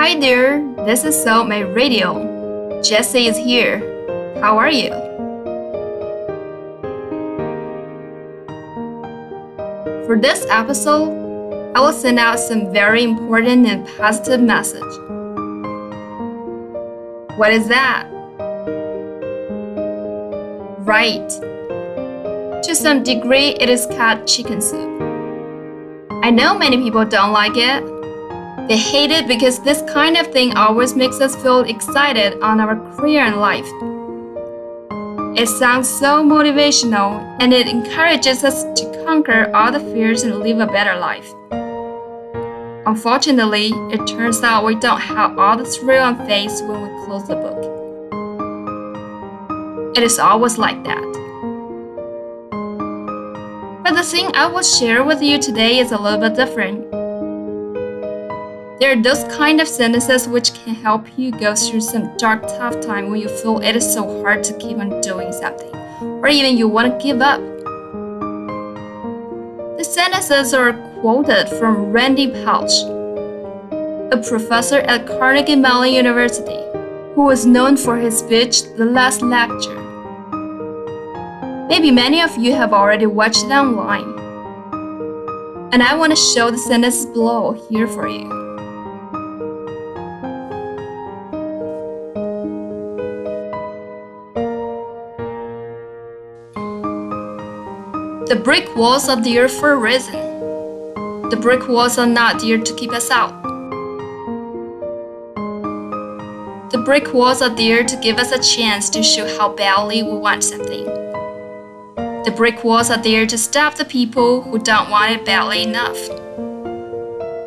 Hi there, this is Soulmate Radio. Jesse is here. How are you? For this episode, I will send out some very important and positive message. What is that? Right. To some degree, it is called chicken soup. I know many people don't like it. They hate it because this kind of thing always makes us feel excited on our career and life. It sounds so motivational and it encourages us to conquer all the fears and live a better life. Unfortunately, it turns out we don't have all the thrill and faith when we close the book. It is always like that. But the thing I will share with you today is a little bit different. There are those kind of sentences which can help you go through some dark, tough time when you feel it is so hard to keep on doing something, or even you want to give up. The sentences are quoted from Randy Pausch, a professor at Carnegie Mellon University, who was known for his speech The Last Lecture. Maybe many of you have already watched it online. And I want to show the sentences below here for you. The brick walls are there for a reason. The brick walls are not there to keep us out. The brick walls are there to give us a chance to show how badly we want something. The brick walls are there to stop the people who don't want it badly enough.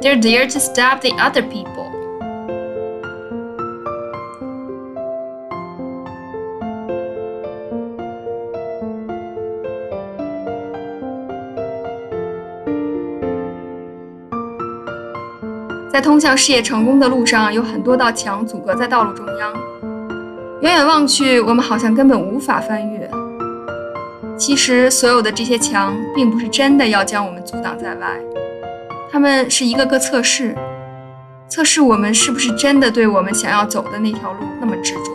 They're there to stop the other people. 在通向事业成功的路上，有很多道墙阻隔在道路中央。远远望去，我们好像根本无法翻越。其实，所有的这些墙并不是真的要将我们阻挡在外，它们是一个个测试，测试我们是不是真的对我们想要走的那条路那么执着，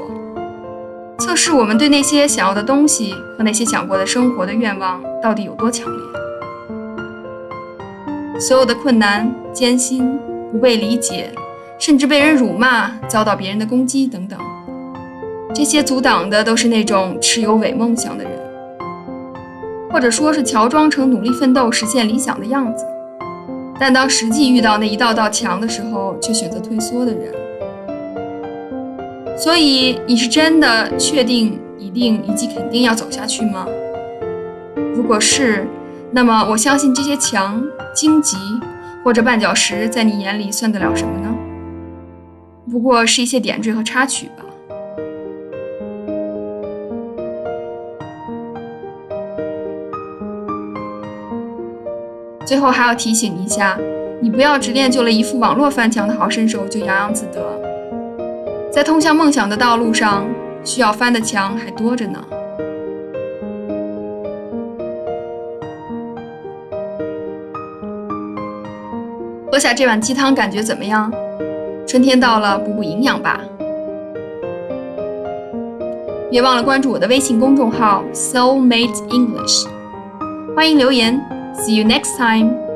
测试我们对那些想要的东西和那些想过的生活的愿望到底有多强烈。所有的困难、艰辛。不被理解，甚至被人辱骂，遭到别人的攻击等等，这些阻挡的都是那种持有伪梦想的人，或者说是乔装成努力奋斗实现理想的样子，但当实际遇到那一道道墙的时候，却选择退缩的人。所以，你是真的确定、一定以及肯定要走下去吗？如果是，那么我相信这些墙荆棘。或者绊脚石，在你眼里算得了什么呢？不过是一些点缀和插曲吧。最后还要提醒一下，你不要只练就了一副网络翻墙的好身手就洋洋自得，在通向梦想的道路上，需要翻的墙还多着呢。喝下这碗鸡汤，感觉怎么样？春天到了，补补营养吧。别忘了关注我的微信公众号 Soulmate English，欢迎留言。See you next time.